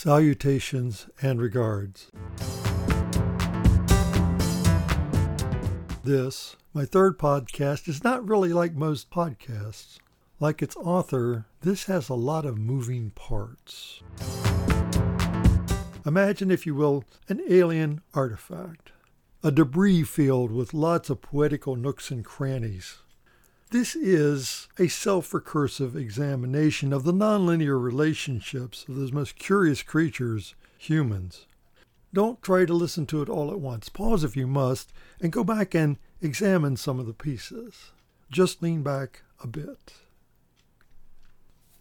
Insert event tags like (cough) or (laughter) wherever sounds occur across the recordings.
Salutations and regards. This, my third podcast, is not really like most podcasts. Like its author, this has a lot of moving parts. Imagine, if you will, an alien artifact, a debris field with lots of poetical nooks and crannies. This is a self recursive examination of the nonlinear relationships of those most curious creatures, humans. Don't try to listen to it all at once. Pause if you must and go back and examine some of the pieces. Just lean back a bit.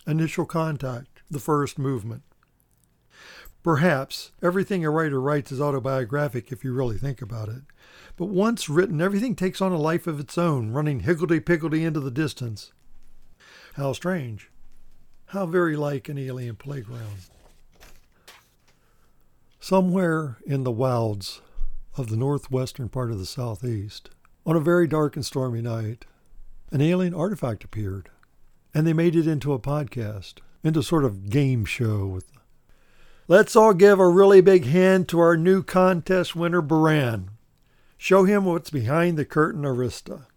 Initial contact, the first movement. Perhaps everything a writer writes is autobiographic if you really think about it. But once written, everything takes on a life of its own, running higgledy-piggledy into the distance. How strange. How very like an alien playground. Somewhere in the wilds of the northwestern part of the southeast, on a very dark and stormy night, an alien artifact appeared, and they made it into a podcast, into a sort of game show with Let's all give a really big hand to our new contest winner, Baran. Show him what's behind the curtain, Arista.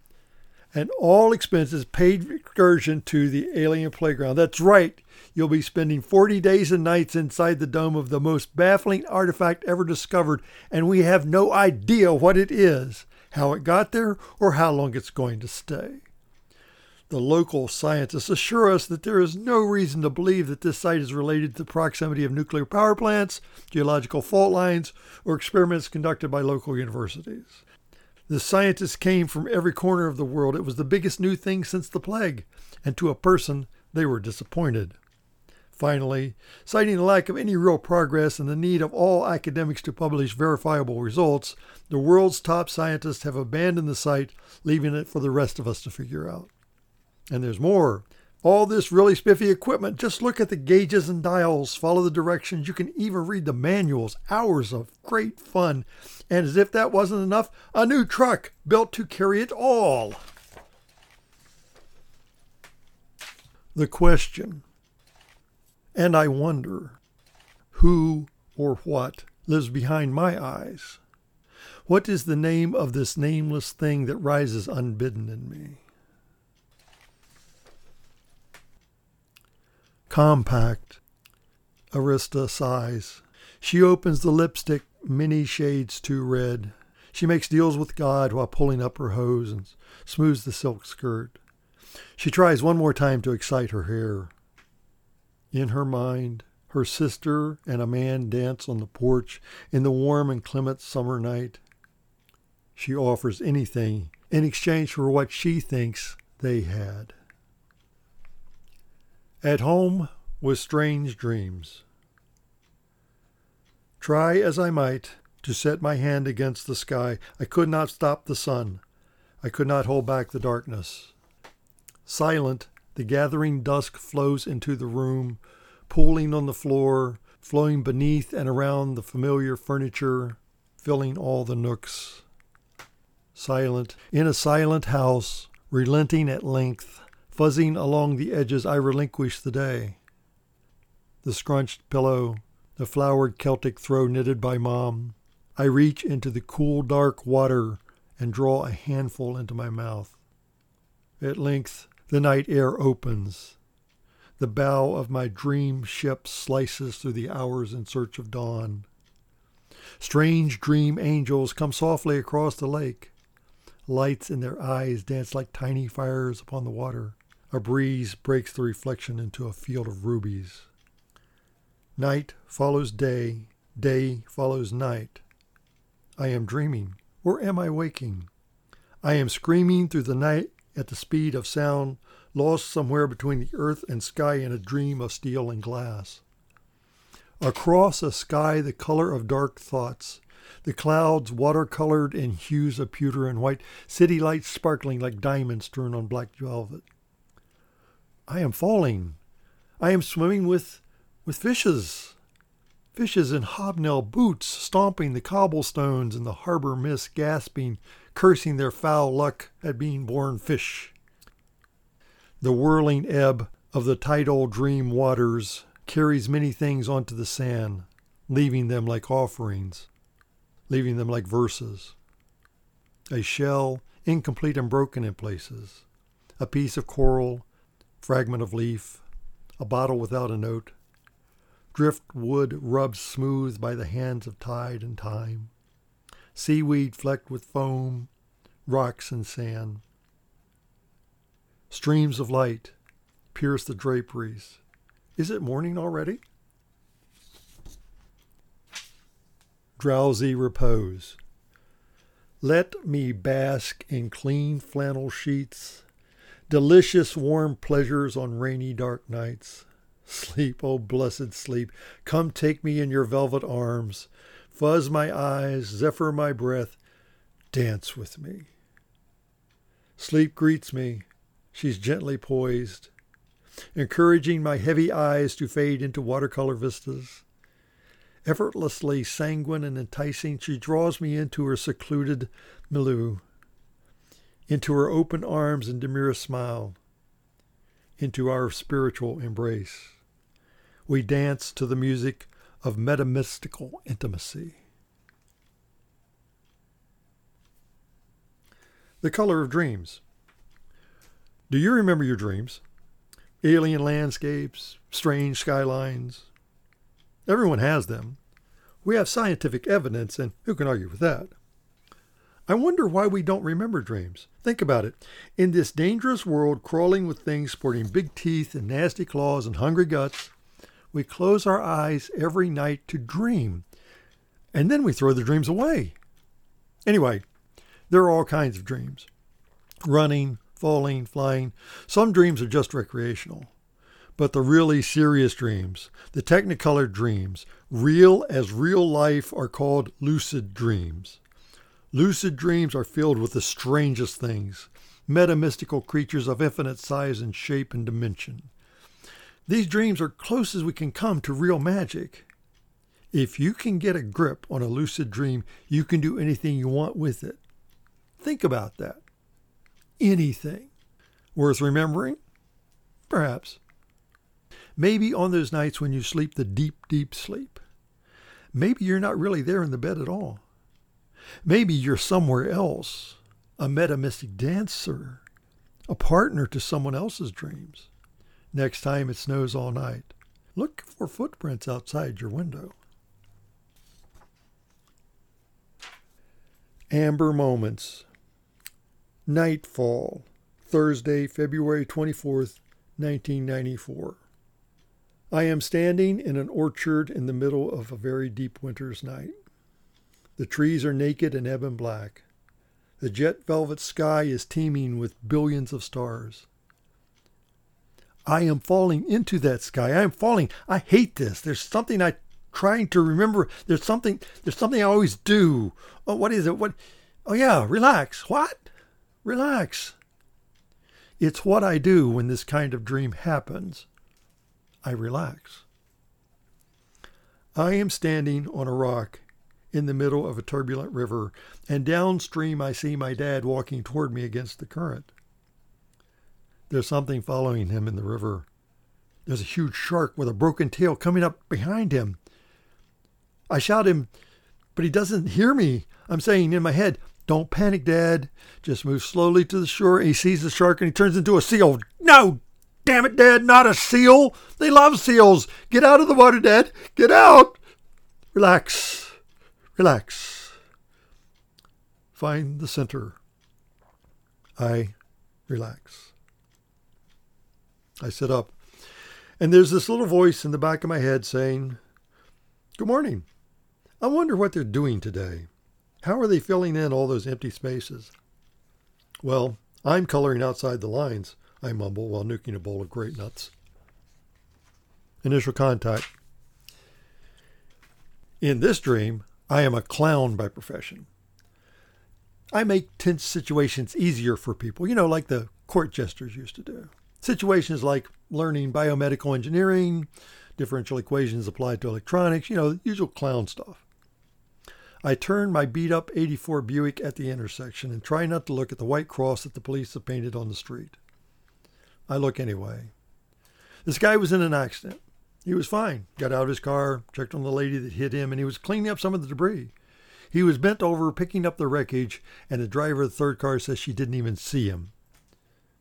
An all expenses paid excursion to the alien playground. That's right. You'll be spending 40 days and nights inside the dome of the most baffling artifact ever discovered, and we have no idea what it is, how it got there, or how long it's going to stay. The local scientists assure us that there is no reason to believe that this site is related to the proximity of nuclear power plants, geological fault lines, or experiments conducted by local universities. The scientists came from every corner of the world. It was the biggest new thing since the plague, and to a person, they were disappointed. Finally, citing the lack of any real progress and the need of all academics to publish verifiable results, the world's top scientists have abandoned the site, leaving it for the rest of us to figure out. And there's more. All this really spiffy equipment, just look at the gauges and dials, follow the directions. You can even read the manuals. Hours of great fun. And as if that wasn't enough, a new truck built to carry it all. The question, and I wonder, who or what lives behind my eyes? What is the name of this nameless thing that rises unbidden in me? Compact. Arista sighs. She opens the lipstick many shades too red. She makes deals with God while pulling up her hose and smooths the silk skirt. She tries one more time to excite her hair. In her mind, her sister and a man dance on the porch in the warm and clement summer night. She offers anything in exchange for what she thinks they had. At home with strange dreams. Try as I might to set my hand against the sky, I could not stop the sun. I could not hold back the darkness. Silent, the gathering dusk flows into the room, pooling on the floor, flowing beneath and around the familiar furniture, filling all the nooks. Silent, in a silent house, relenting at length, Fuzzing along the edges, I relinquish the day. The scrunched pillow, the flowered Celtic throw knitted by Mom. I reach into the cool, dark water and draw a handful into my mouth. At length, the night air opens. The bow of my dream ship slices through the hours in search of dawn. Strange dream angels come softly across the lake. Lights in their eyes dance like tiny fires upon the water. A breeze breaks the reflection into a field of rubies. Night follows day, day follows night. I am dreaming, or am I waking? I am screaming through the night at the speed of sound, lost somewhere between the earth and sky in a dream of steel and glass. Across a sky the color of dark thoughts, the clouds watercolored in hues of pewter and white, city lights sparkling like diamonds strewn on black velvet. I am falling. I am swimming with with fishes. Fishes in hobnail boots, stomping the cobblestones in the harbor mist, gasping, cursing their foul luck at being born fish. The whirling ebb of the tidal dream waters carries many things onto the sand, leaving them like offerings, leaving them like verses. A shell, incomplete and broken in places, a piece of coral, fragment of leaf, a bottle without a note, driftwood rubbed smooth by the hands of tide and time, seaweed flecked with foam, rocks and sand. Streams of light pierce the draperies. Is it morning already? Drowsy repose. Let me bask in clean flannel sheets, delicious warm pleasures on rainy dark nights. Sleep, oh blessed sleep, come take me in your velvet arms, fuzz my eyes, zephyr my breath, dance with me. Sleep greets me, she's gently poised, encouraging my heavy eyes to fade into watercolor vistas. Effortlessly sanguine and enticing, she draws me into her secluded milieu, into her open arms and demure smile, into our spiritual embrace. We dance to the music of metamystical intimacy. The color of dreams. Do you remember your dreams? Alien landscapes, strange skylines, Everyone has them. We have scientific evidence, and who can argue with that? I wonder why we don't remember dreams. Think about it. In this dangerous world, crawling with things sporting big teeth and nasty claws and hungry guts, we close our eyes every night to dream, and then we throw the dreams away. Anyway, there are all kinds of dreams running, falling, flying. Some dreams are just recreational. But the really serious dreams, the technicolor dreams, real as real life, are called lucid dreams. Lucid dreams are filled with the strangest things, metamystical creatures of infinite size and shape and dimension. These dreams are close as we can come to real magic. If you can get a grip on a lucid dream, you can do anything you want with it. Think about that. Anything. Worth remembering? Perhaps. Maybe on those nights when you sleep the deep, deep sleep. Maybe you're not really there in the bed at all. Maybe you're somewhere else, a metamystic dancer, a partner to someone else's dreams. Next time it snows all night, look for footprints outside your window. Amber Moments. Nightfall, Thursday, February 24th, 1994. I am standing in an orchard in the middle of a very deep winter's night. The trees are naked and ebon black. The jet velvet sky is teeming with billions of stars. I am falling into that sky. I am falling. I hate this. There's something I trying to remember. There's something there's something I always do. Oh, what is it? What Oh yeah, relax. What? Relax. It's what I do when this kind of dream happens. I relax. I am standing on a rock in the middle of a turbulent river, and downstream I see my dad walking toward me against the current. There's something following him in the river. There's a huge shark with a broken tail coming up behind him. I shout him, but he doesn't hear me. I'm saying in my head, Don't panic, Dad. Just move slowly to the shore. He sees the shark and he turns into a seal. No, Damn it, Dad, not a seal. They love seals. Get out of the water, Dad. Get out. Relax. Relax. Find the center. I relax. I sit up. And there's this little voice in the back of my head saying, Good morning. I wonder what they're doing today. How are they filling in all those empty spaces? Well, I'm coloring outside the lines. I mumble while nuking a bowl of grape nuts. Initial contact. In this dream, I am a clown by profession. I make tense situations easier for people, you know, like the court jesters used to do. Situations like learning biomedical engineering, differential equations applied to electronics, you know, the usual clown stuff. I turn my beat up 84 Buick at the intersection and try not to look at the white cross that the police have painted on the street. I look anyway. This guy was in an accident. He was fine. Got out of his car, checked on the lady that hit him, and he was cleaning up some of the debris. He was bent over picking up the wreckage, and the driver of the third car says she didn't even see him.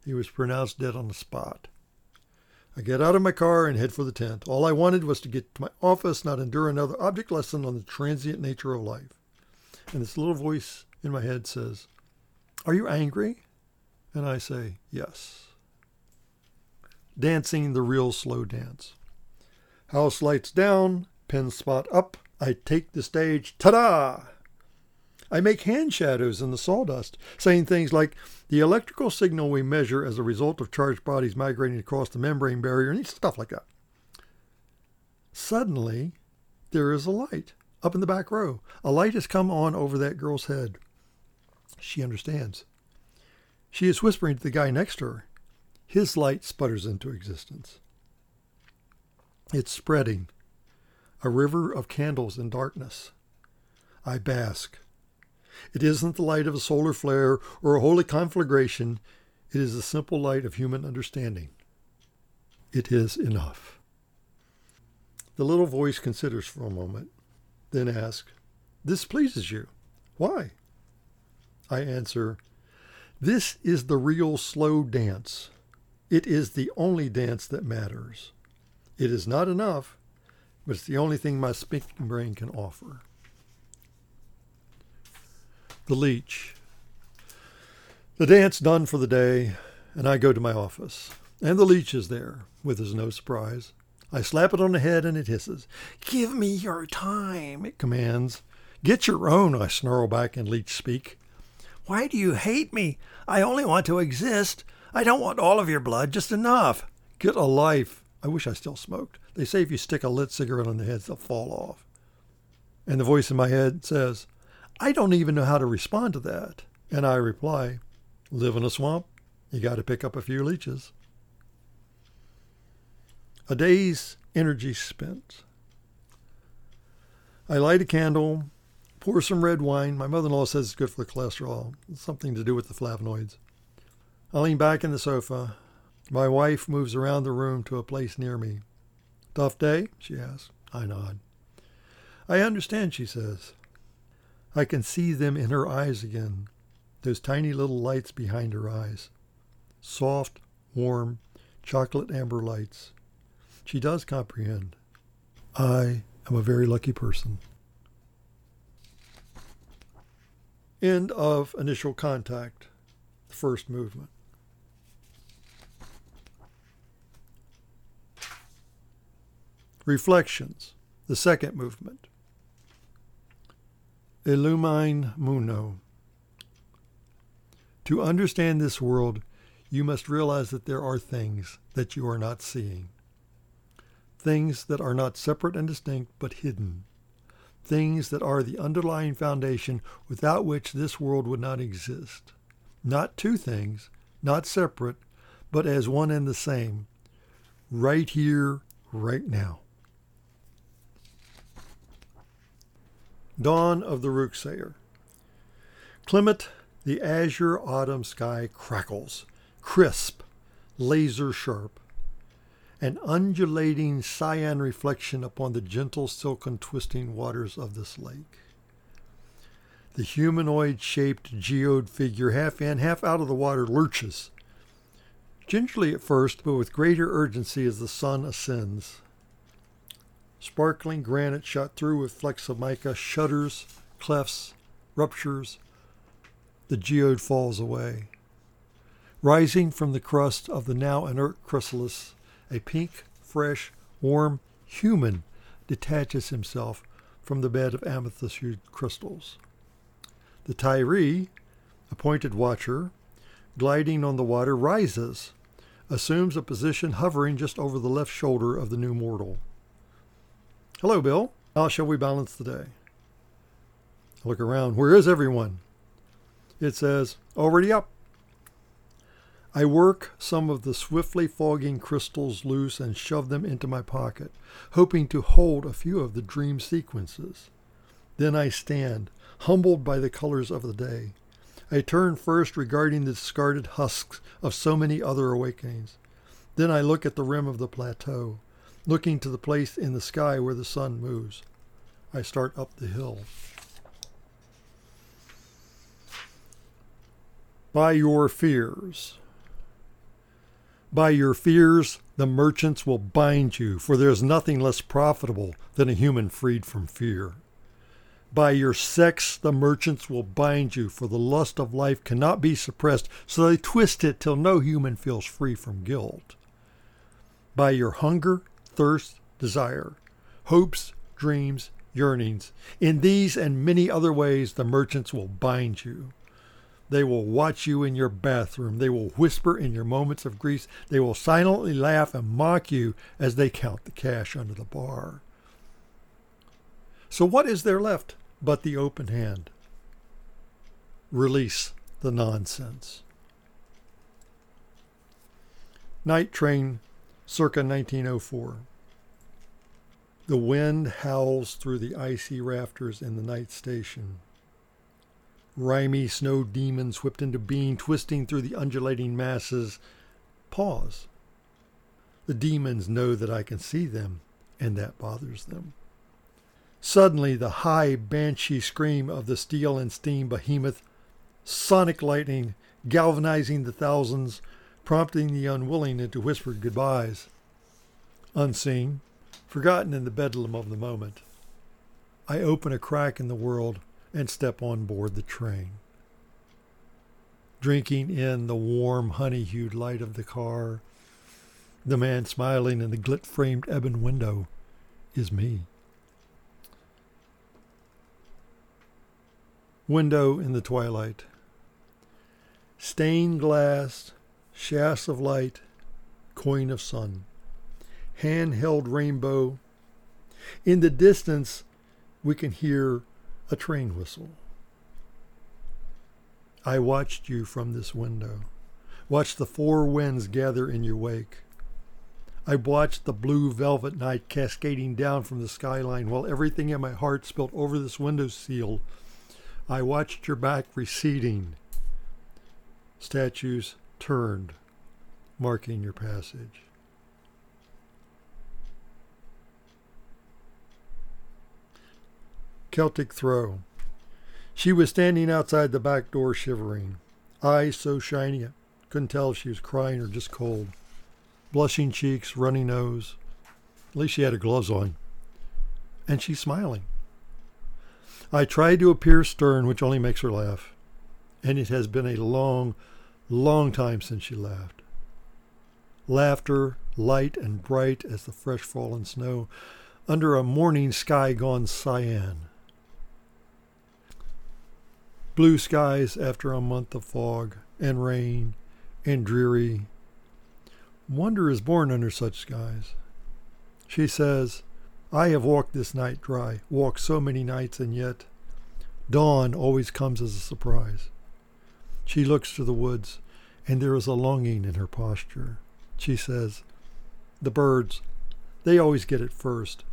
He was pronounced dead on the spot. I get out of my car and head for the tent. All I wanted was to get to my office, not endure another object lesson on the transient nature of life. And this little voice in my head says, Are you angry? And I say, Yes. Dancing the real slow dance. House lights down, pin spot up. I take the stage. Ta da! I make hand shadows in the sawdust, saying things like, the electrical signal we measure as a result of charged bodies migrating across the membrane barrier, and stuff like that. Suddenly, there is a light up in the back row. A light has come on over that girl's head. She understands. She is whispering to the guy next to her. His light sputters into existence. It's spreading, a river of candles in darkness. I bask. It isn't the light of a solar flare or a holy conflagration. It is the simple light of human understanding. It is enough. The little voice considers for a moment, then asks, This pleases you. Why? I answer, This is the real slow dance. It is the only dance that matters. It is not enough, but it's the only thing my speaking brain can offer the leech. The dance done for the day, and I go to my office. And the leech is there, with as no surprise. I slap it on the head and it hisses. Give me your time, it commands. Get your own, I snarl back in leech speak. Why do you hate me? I only want to exist. I don't want all of your blood, just enough. Get a life. I wish I still smoked. They say if you stick a lit cigarette on the heads, they'll fall off. And the voice in my head says, I don't even know how to respond to that. And I reply, live in a swamp, you got to pick up a few leeches. A day's energy spent. I light a candle, pour some red wine. My mother in law says it's good for the cholesterol, it's something to do with the flavonoids. I lean back in the sofa. My wife moves around the room to a place near me. Tough day? she asks. I nod. I understand, she says. I can see them in her eyes again, those tiny little lights behind her eyes. Soft, warm, chocolate amber lights. She does comprehend. I am a very lucky person. End of initial contact, first movement. Reflections, the second movement. Illumine Mundo. To understand this world, you must realize that there are things that you are not seeing. Things that are not separate and distinct, but hidden. Things that are the underlying foundation without which this world would not exist. Not two things, not separate, but as one and the same. Right here, right now. Dawn of the Rooksayer. Clement, the azure autumn sky crackles, crisp, laser sharp, an undulating cyan reflection upon the gentle, silken, twisting waters of this lake. The humanoid shaped geode figure, half in, half out of the water, lurches. Gingerly at first, but with greater urgency as the sun ascends. Sparkling granite shot through with flecks of mica shudders, clefts, ruptures. The geode falls away. Rising from the crust of the now inert chrysalis, a pink, fresh, warm human detaches himself from the bed of amethyst hued crystals. The Tyree, appointed watcher, gliding on the water, rises, assumes a position hovering just over the left shoulder of the new mortal. Hello, Bill. How shall we balance the day? I look around. Where is everyone? It says, already up. I work some of the swiftly fogging crystals loose and shove them into my pocket, hoping to hold a few of the dream sequences. Then I stand, humbled by the colors of the day. I turn first regarding the discarded husks of so many other awakenings. Then I look at the rim of the plateau looking to the place in the sky where the sun moves. I start up the hill. By your fears. By your fears, the merchants will bind you, for there is nothing less profitable than a human freed from fear. By your sex, the merchants will bind you, for the lust of life cannot be suppressed, so they twist it till no human feels free from guilt. By your hunger, thirst, desire, hopes, dreams, yearnings, in these and many other ways, the merchants will bind you. They will watch you in your bathroom. They will whisper in your moments of grief. They will silently laugh and mock you as they count the cash under the bar. So, what is there left but the open hand? Release the nonsense. Night Train, circa 1904. The wind howls through the icy rafters in the night station. Rimy snow demons whipped into being, twisting through the undulating masses. Pause. The demons know that I can see them, and that bothers them. Suddenly, the high banshee scream of the steel and steam behemoth, sonic lightning, galvanizing the thousands, prompting the unwilling into whispered goodbyes. Unseen, forgotten in the bedlam of the moment, I open a crack in the world and step on board the train. Drinking in the warm, honey hued light of the car, the man smiling in the gilt framed ebon window is me. Window in the twilight. Stained glass, shafts of light, coin of sun, hand-held rainbow. In the distance, we can hear a train whistle. I watched you from this window, watched the four winds gather in your wake. I watched the blue velvet night cascading down from the skyline while everything in my heart spilt over this window sill. I watched your back receding. Statues turned, marking your passage. Celtic throw. She was standing outside the back door shivering, eyes so shiny I couldn't tell if she was crying or just cold. Blushing cheeks, runny nose. At least she had her gloves on. And she's smiling. I tried to appear stern, which only makes her laugh. And it has been a long, long time since she laughed. Laughter, light and bright as the fresh fallen snow, under a morning sky gone cyan. Blue skies after a month of fog and rain and dreary. Wonder is born under such skies. She says, I have walked this night dry, walked so many nights, and yet dawn always comes as a surprise. She looks to the woods, and there is a longing in her posture. She says, The birds, they always get it first.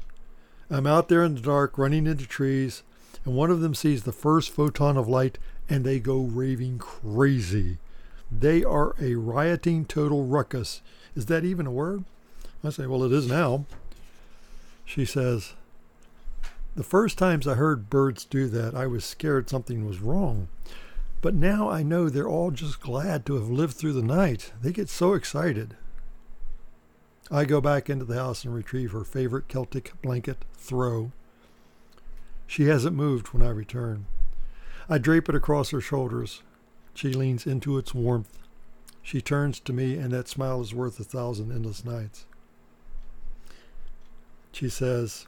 I'm out there in the dark, running into trees, and one of them sees the first photon of light and they go raving crazy. They are a rioting total ruckus. Is that even a word? I say, well, it is now. She says, the first times I heard birds do that, I was scared something was wrong. But now I know they're all just glad to have lived through the night. They get so excited. I go back into the house and retrieve her favorite Celtic blanket, Throw. She hasn't moved when I return. I drape it across her shoulders. She leans into its warmth. She turns to me, and that smile is worth a thousand endless nights. She says,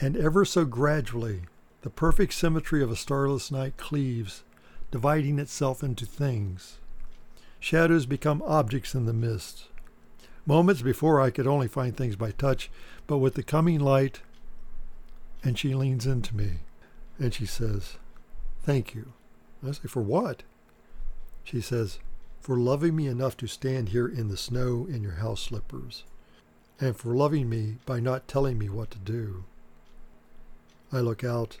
and ever so gradually, the perfect symmetry of a starless night cleaves, dividing itself into things. Shadows become objects in the mist. Moments before I could only find things by touch, but with the coming light, and she leans into me and she says, Thank you. I say, For what? She says, For loving me enough to stand here in the snow in your house slippers, and for loving me by not telling me what to do. I look out.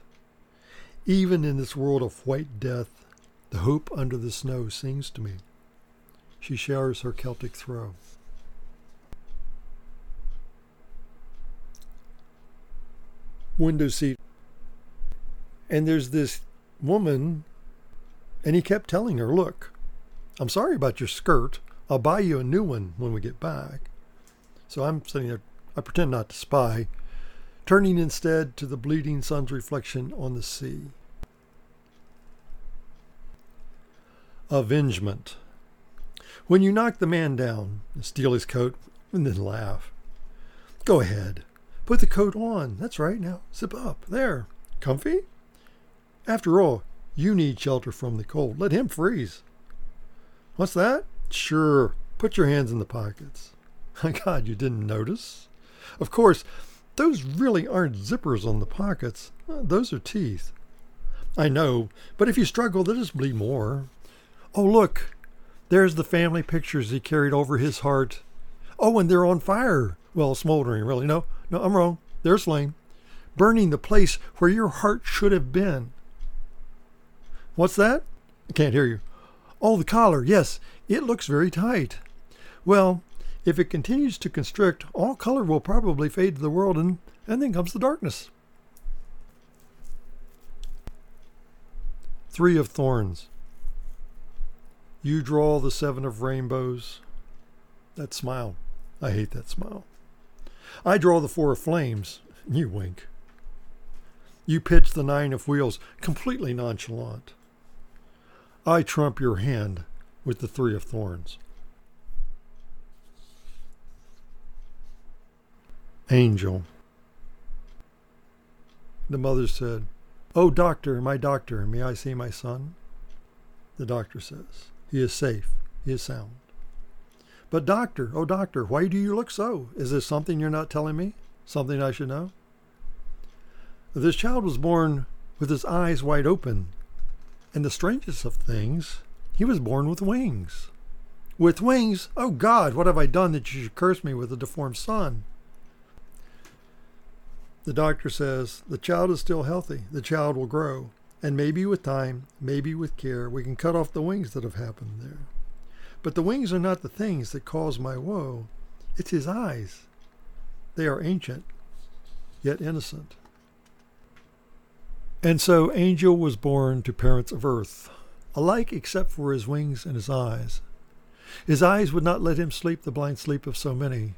Even in this world of white death, the hope under the snow sings to me. She showers her Celtic throw. Window seat. And there's this woman, and he kept telling her, Look, I'm sorry about your skirt. I'll buy you a new one when we get back. So I'm sitting there, I pretend not to spy, turning instead to the bleeding sun's reflection on the sea. Avengement. When you knock the man down, steal his coat, and then laugh. Go ahead. Put the coat on. That's right. Now zip up. There. Comfy? After all, you need shelter from the cold. Let him freeze. What's that? Sure. Put your hands in the pockets. (laughs) My God, you didn't notice? Of course, those really aren't zippers on the pockets. Those are teeth. I know, but if you struggle, they'll just bleed more. Oh, look, there's the family pictures he carried over his heart. Oh, and they're on fire. Well, smoldering, really. No, no, I'm wrong. There's flame. Burning the place where your heart should have been. What's that? I can't hear you. Oh, the collar. Yes, it looks very tight. Well, if it continues to constrict, all color will probably fade to the world, and, and then comes the darkness. Three of Thorns. You draw the seven of rainbows. That smile. I hate that smile. I draw the four of flames. (laughs) You wink. You pitch the nine of wheels, completely nonchalant. I trump your hand with the three of thorns. Angel. The mother said, Oh, doctor, my doctor, may I see my son? The doctor says, He is safe, he is sound. But, doctor, oh, doctor, why do you look so? Is there something you're not telling me? Something I should know? This child was born with his eyes wide open, and the strangest of things, he was born with wings. With wings? Oh God, what have I done that you should curse me with a deformed son? The doctor says the child is still healthy. The child will grow. And maybe with time, maybe with care, we can cut off the wings that have happened there. But the wings are not the things that cause my woe. It's his eyes. They are ancient, yet innocent. And so Angel was born to parents of earth, alike except for his wings and his eyes. His eyes would not let him sleep the blind sleep of so many.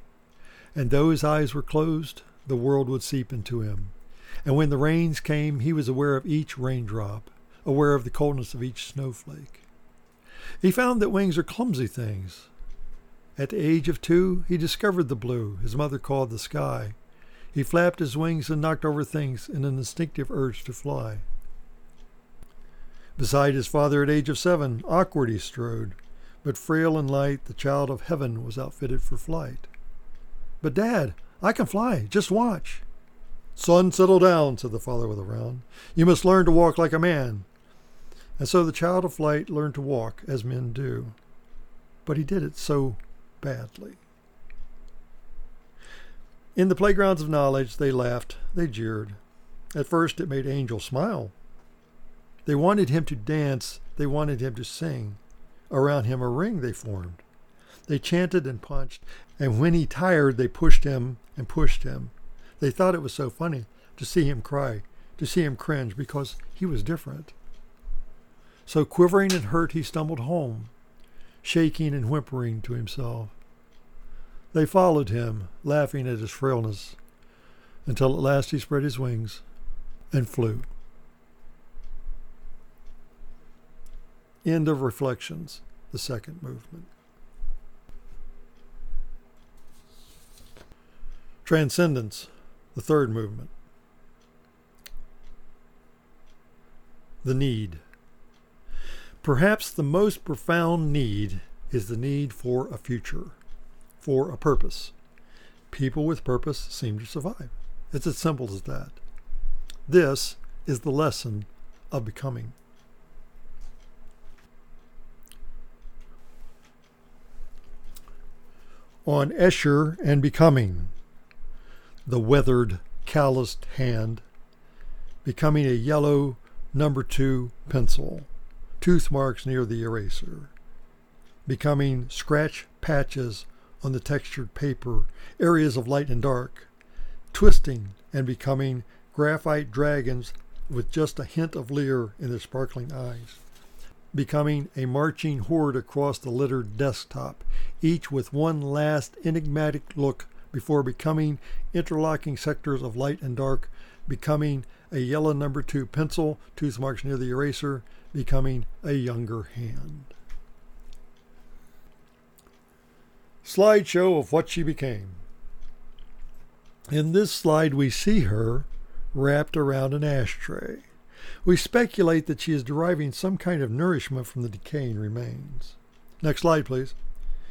And though his eyes were closed, the world would seep into him. And when the rains came, he was aware of each raindrop, aware of the coldness of each snowflake. He found that wings are clumsy things. At the age of two, he discovered the blue his mother called the sky. He flapped his wings and knocked over things in an instinctive urge to fly. Beside his father at age of seven, awkward he strode, but frail and light, the child of heaven was outfitted for flight. But, Dad, I can fly. Just watch. Son, settle down, said the father with a frown. You must learn to walk like a man. And so the child of light learned to walk as men do. But he did it so badly. In the playgrounds of knowledge, they laughed, they jeered. At first, it made Angel smile. They wanted him to dance, they wanted him to sing. Around him a ring they formed. They chanted and punched, and when he tired, they pushed him and pushed him. They thought it was so funny to see him cry, to see him cringe, because he was different. So, quivering and hurt, he stumbled home, shaking and whimpering to himself. They followed him, laughing at his frailness, until at last he spread his wings and flew. End of Reflections, the second movement. Transcendence, the third movement. The need. Perhaps the most profound need is the need for a future for a purpose. People with purpose seem to survive. It's as simple as that. This is the lesson of becoming. On Escher and Becoming, the weathered, calloused hand, becoming a yellow number two pencil, tooth marks near the eraser, becoming scratch patches on the textured paper, areas of light and dark, twisting and becoming graphite dragons with just a hint of leer in their sparkling eyes, becoming a marching horde across the littered desktop, each with one last enigmatic look before becoming interlocking sectors of light and dark, becoming a yellow number two pencil, tooth marks near the eraser, becoming a younger hand. Slideshow of what she became. In this slide, we see her wrapped around an ashtray. We speculate that she is deriving some kind of nourishment from the decaying remains. Next slide, please.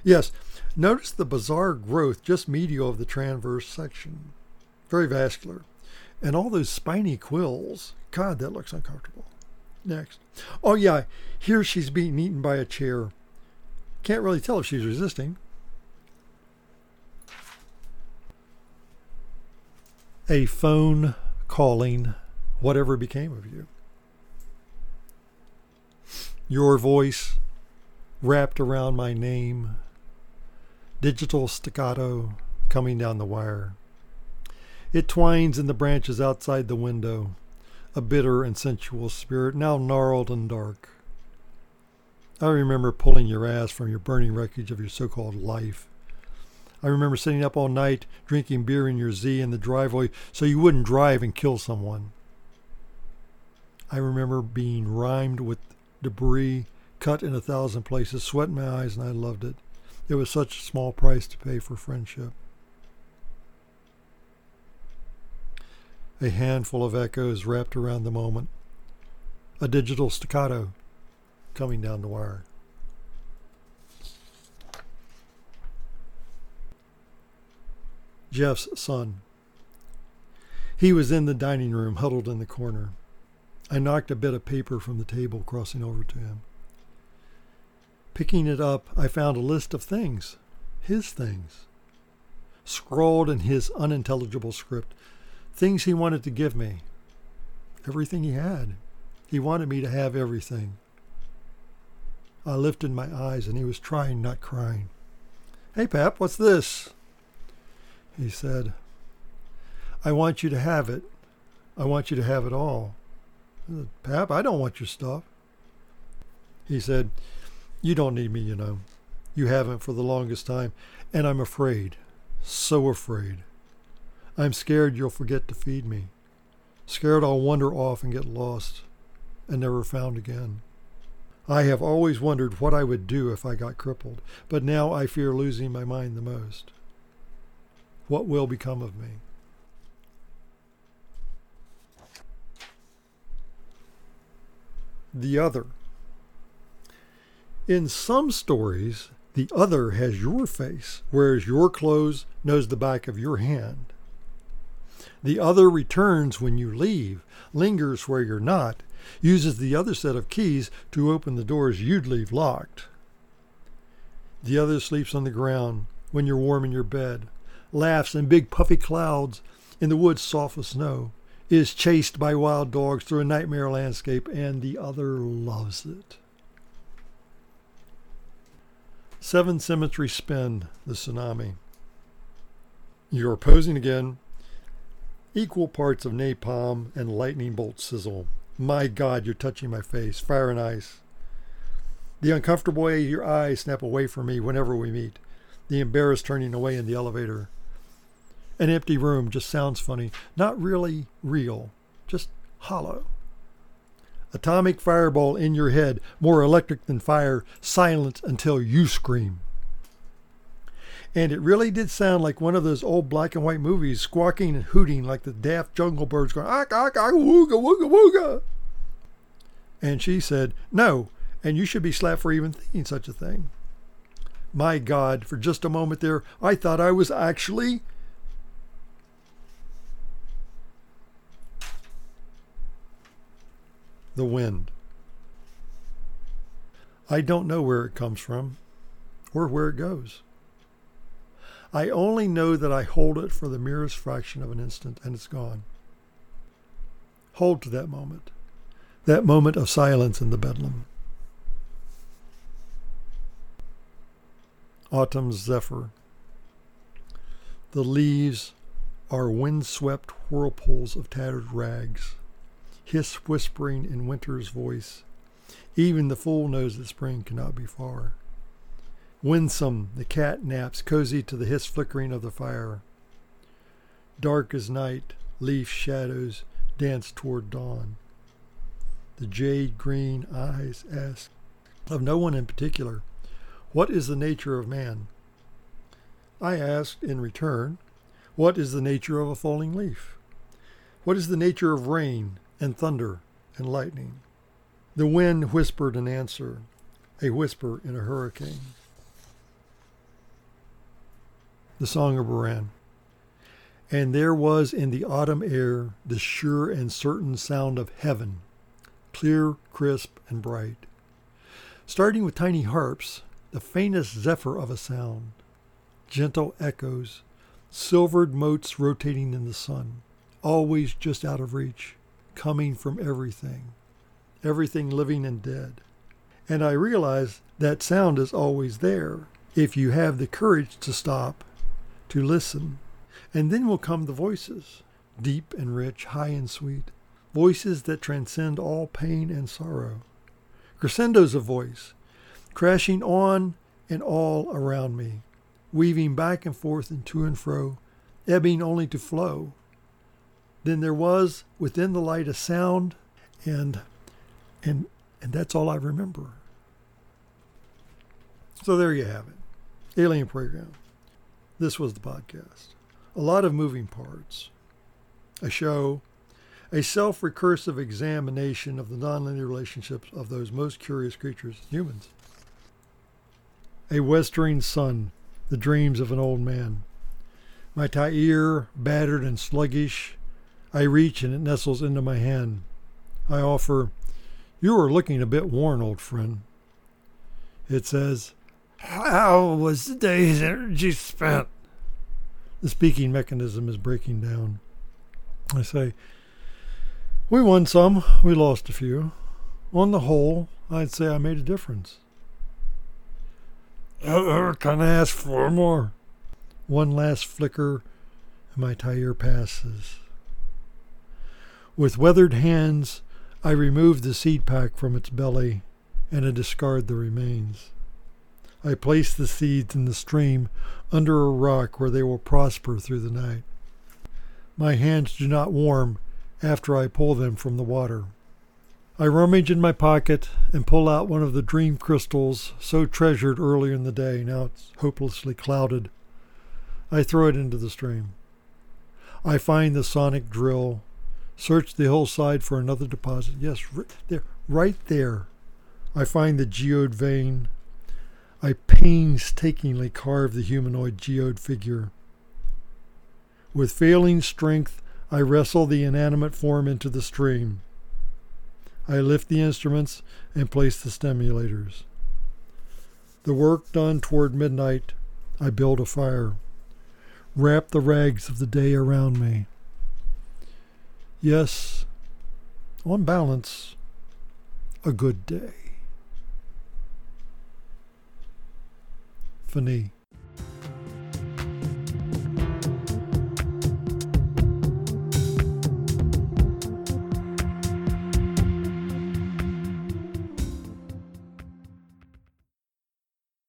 Yes, notice the bizarre growth just medial of the transverse section. Very vascular. And all those spiny quills. God, that looks uncomfortable. Next. Oh, yeah, here she's being eaten by a chair. Can't really tell if she's resisting. A phone calling whatever became of you. Your voice wrapped around my name, digital staccato coming down the wire. It twines in the branches outside the window, a bitter and sensual spirit, now gnarled and dark. I remember pulling your ass from your burning wreckage of your so called life. I remember sitting up all night drinking beer in your Z in the driveway so you wouldn't drive and kill someone. I remember being rimed with debris, cut in a thousand places, sweat in my eyes, and I loved it. It was such a small price to pay for friendship. A handful of echoes wrapped around the moment. A digital staccato coming down the wire. Jeff's son. He was in the dining room, huddled in the corner. I knocked a bit of paper from the table, crossing over to him. Picking it up, I found a list of things, his things, scrawled in his unintelligible script, things he wanted to give me, everything he had. He wanted me to have everything. I lifted my eyes and he was trying, not crying. Hey, Pap, what's this? He said, I want you to have it. I want you to have it all. I said, Pap, I don't want your stuff. He said, You don't need me, you know. You haven't for the longest time, and I'm afraid, so afraid. I'm scared you'll forget to feed me. Scared I'll wander off and get lost and never found again. I have always wondered what I would do if I got crippled, but now I fear losing my mind the most what will become of me? The other. In some stories, the other has your face, whereas your clothes knows the back of your hand. The other returns when you leave, lingers where you're not, uses the other set of keys to open the doors you'd leave locked. The other sleeps on the ground when you're warm in your bed, laughs in big puffy clouds in the woods soft with snow, is chased by wild dogs through a nightmare landscape, and the other loves it. Seven Symmetry Spin, the tsunami. You're posing again. Equal parts of napalm and lightning bolt sizzle. My God, you're touching my face. Fire and ice. The uncomfortable way your eyes snap away from me whenever we meet. The embarrassed turning away in the elevator. An empty room just sounds funny. Not really real, just hollow. Atomic fireball in your head, more electric than fire, silent until you scream. And it really did sound like one of those old black and white movies, squawking and hooting like the daft jungle birds going, ah, ah, ah, wooga, wooga, wooga. And she said, No, and you should be slapped for even thinking such a thing. My God, for just a moment there, I thought I was actually the wind. I don't know where it comes from or where it goes. I only know that I hold it for the merest fraction of an instant and it's gone. Hold to that moment, that moment of silence in the bedlam. Autumn's zephyr. The leaves are wind-swept whirlpools of tattered rags, hiss whispering in winter's voice. Even the fool knows that spring cannot be far. Winsome, the cat naps, cozy to the hiss flickering of the fire. Dark as night, leaf shadows dance toward dawn. The jade green eyes ask, of no one in particular, What is the nature of man? I asked in return, What is the nature of a falling leaf? What is the nature of rain and thunder and lightning? The wind whispered an answer, a whisper in a hurricane. The Song of Buran. And there was in the autumn air the sure and certain sound of heaven, clear, crisp, and bright. Starting with tiny harps, the faintest zephyr of a sound, gentle echoes, silvered motes rotating in the sun, always just out of reach, coming from everything, everything living and dead. And I realize that sound is always there if you have the courage to stop to listen. And then will come the voices, deep and rich, high and sweet, voices that transcend all pain and sorrow. Crescendos of voice, crashing on and all around me, weaving back and forth and to and fro, ebbing only to flow. Then there was within the light a sound, and and and that's all I remember. So there you have it. Alien program. This was the podcast. A lot of moving parts. A show, a self recursive examination of the nonlinear relationships of those most curious creatures, humans. A westering sun, the dreams of an old man. My Tyr, battered and sluggish, I reach and it nestles into my hand. I offer, You are looking a bit worn, old friend. It says, how was the day's energy spent? The speaking mechanism is breaking down. I say, We won some, we lost a few. On the whole, I'd say I made a difference. Uh, can I ask for more? One last flicker, and my tire passes. With weathered hands, I remove the seed pack from its belly, and I discard the remains. I place the seeds in the stream under a rock where they will prosper through the night. My hands do not warm after I pull them from the water. I rummage in my pocket and pull out one of the dream crystals so treasured earlier in the day. Now it's hopelessly clouded. I throw it into the stream. I find the sonic drill, search the hillside for another deposit. Yes, there, right there. I find the geode vein, I painstakingly carve the humanoid geode figure. With failing strength, I wrestle the inanimate form into the stream. I lift the instruments and place the stimulators. The work done toward midnight, I build a fire. Wrap the rags of the day around me. Yes, on balance, a good day. Fini.